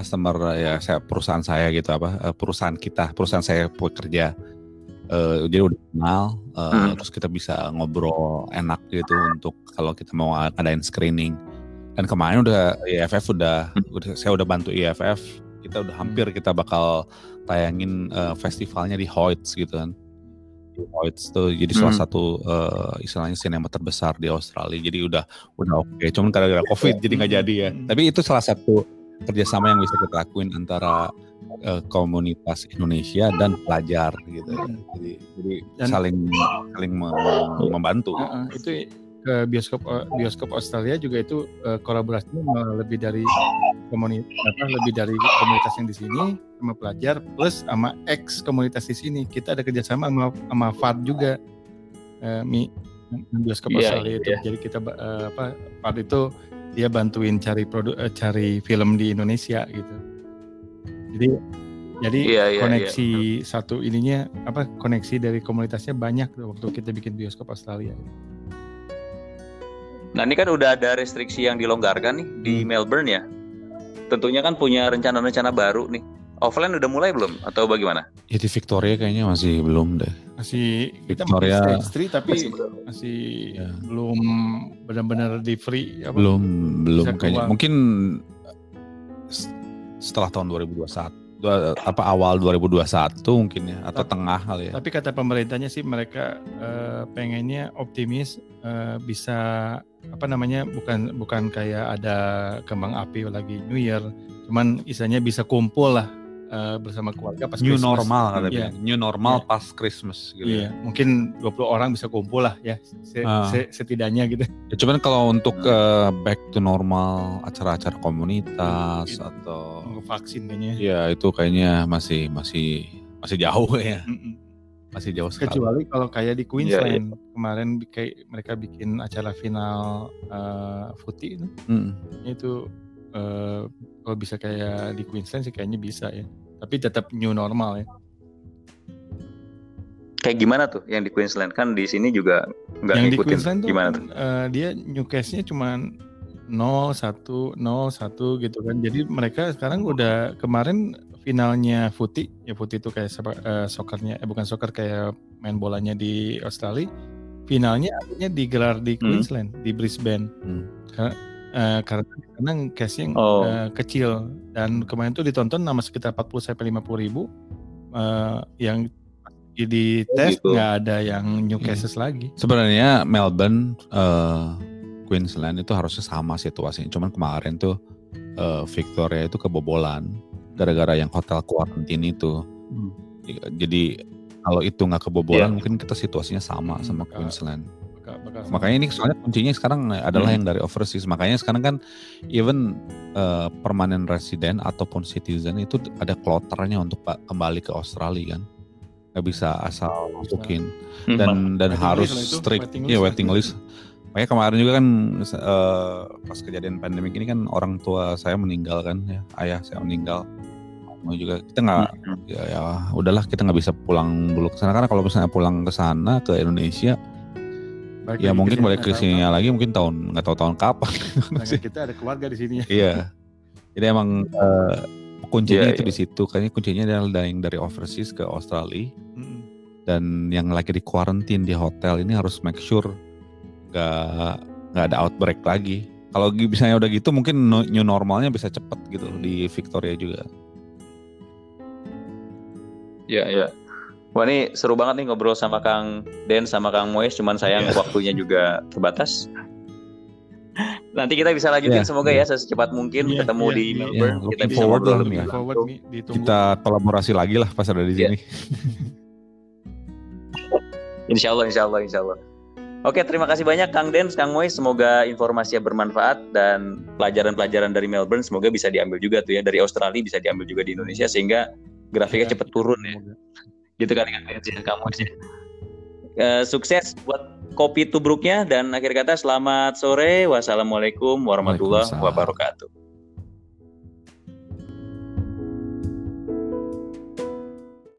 customer ya saya perusahaan saya gitu apa eh, perusahaan kita perusahaan saya bekerja uh, jadi udah kenal uh, hmm. terus kita bisa ngobrol enak gitu untuk kalau kita mau adain screening dan kemarin udah IFF udah, hmm. udah saya udah bantu IFF kita udah hampir kita bakal tayangin uh, festivalnya di Hoyts gitu kan di Hoyts tuh jadi hmm. salah satu uh, istilahnya sinema terbesar di Australia jadi udah udah oke okay. cuman gara-gara covid jadi nggak jadi ya hmm. tapi itu salah satu kerjasama yang bisa kita lakuin antara uh, komunitas Indonesia dan pelajar gitu. Hmm. Jadi, jadi dan, saling saling membantu. Uh, uh, itu ke bioskop eh, bioskop Australia juga itu uh, kolaborasinya lebih dari komunitas apa lebih dari komunitas yang di sini sama pelajar plus sama ex komunitas di sini kita ada kerjasama sama sama FAD juga uh, mi bioskop yeah, Australia yeah. itu jadi kita uh, apa FAD itu dia bantuin cari produk uh, cari film di Indonesia gitu jadi jadi yeah, yeah, koneksi yeah. satu ininya apa koneksi dari komunitasnya banyak waktu kita bikin bioskop Australia nah ini kan udah ada restriksi yang dilonggarkan nih di hmm. Melbourne ya tentunya kan punya rencana-rencana baru nih offline udah mulai belum atau bagaimana? Ya di Victoria kayaknya masih belum deh. Masih Victoria kita masih tapi masih, masih ya. belum benar-benar di free apa? Belum belum kayaknya. Mungkin setelah tahun 2021 apa awal 2021 mungkin ya atau tapi, tengah kali ya. Tapi kata pemerintahnya sih mereka uh, pengennya optimis uh, bisa apa namanya bukan bukan kayak ada kembang api lagi New Year, cuman isanya bisa kumpul lah uh, bersama keluarga pas new Christmas. normal kata yeah. new normal yeah. pas Christmas gitu. Iya, yeah. mungkin 20 orang bisa kumpul lah ya se uh. se setidaknya gitu. Ya, cuman kalau untuk uh, back to normal acara-acara komunitas gitu. atau vaksin kayaknya. Ya, itu kayaknya masih masih masih jauh ya. Mm -mm. Masih jauh sekali. Kecuali kalau kayak di Queensland yeah, yeah. kemarin kayak mereka bikin acara final uh, footy itu. Mm. Itu uh, kalau bisa kayak di Queensland sih kayaknya bisa ya. Tapi tetap new normal ya. Kayak gimana tuh yang di Queensland kan di sini juga nggak yang di ngikutin Queensland tuh gimana tuh? eh, dia Newcastle-nya cuma 0 1 0 1 gitu kan. Jadi mereka sekarang udah kemarin finalnya Footy, ya Footy itu kayak sepak, eh, sokernya eh bukan soccer kayak main bolanya di Australia. Finalnya akhirnya digelar di Hmm. Queensland, di Brisbane. Hmm. Karena eh, karena sana case-nya Oh. eh, kecil dan kemarin tuh ditonton nama sekitar 40 sampai 50 ribu eh, yang di tes gitu. nggak ada yang Newcastle lagi. Sebenarnya Melbourne, eh, Queensland itu harusnya sama situasinya. Cuman kemarin tuh eh, Victoria itu kebobolan gara-gara yang hotel quarantine itu. Hmm. Jadi kalau itu nggak kebobolan, Iya. mungkin kita situasinya sama Hmm, sama bakal- Queensland. Makanya ini soalnya kuncinya sekarang adalah Hmm. yang dari overseas. Makanya sekarang kan even eh, permanent resident ataupun citizen itu ada kloternya untuk kembali ke Australia kan. Nggak bisa asal masukin Hmm. dan dan Waiting harus list strict waiting ya waiting list. Makanya kemarin juga kan eh, pas kejadian pandemik ini kan orang tua saya meninggal kan ya ayah saya meninggal. Mau juga kita nggak Hmm. ya, ya udahlah kita nggak bisa pulang dulu ke sana karena kalau misalnya pulang ke sana ke Indonesia Balik ya mungkin balik ke sini lagi mungkin tahun nggak tahu tahun kapan. Sedangkan kita ada keluarga di sini. iya jadi emang eh, kuncinya Iya, itu iya. di situ kayaknya kuncinya adalah dari yang dari overseas ke Australia Mm-mm. dan yang lagi di quarantine di hotel ini harus make sure nggak nggak ada outbreak lagi kalau misalnya udah gitu mungkin new normalnya bisa cepet gitu di Victoria juga Iya, iya. Wah ini seru banget nih ngobrol sama Kang Den sama Kang Moes, cuman sayang Iya. waktunya juga terbatas. Nanti kita bisa lanjutin Iya, semoga iya. ya secepat mungkin Iya, ketemu iya, di iya. Melbourne Iya, kita looking bisa forward ngobrol lah, lebih forward nih kita kolaborasi lagi lah pas ada di Iya. sini Insya Allah, insya Allah, insya Allah. Oke, terima kasih banyak Kang Den, Kang Mois. Semoga informasinya bermanfaat dan pelajaran-pelajaran dari Melbourne semoga bisa diambil juga tuh ya dari Australia bisa diambil juga di Indonesia sehingga grafiknya Ya, cepat turun ya. Gitu kan Kang Den ya, Kang Mois ya. Eh, sukses buat kopi tubruknya dan akhir kata selamat sore. Wassalamualaikum warahmatullahi wabarakatuh.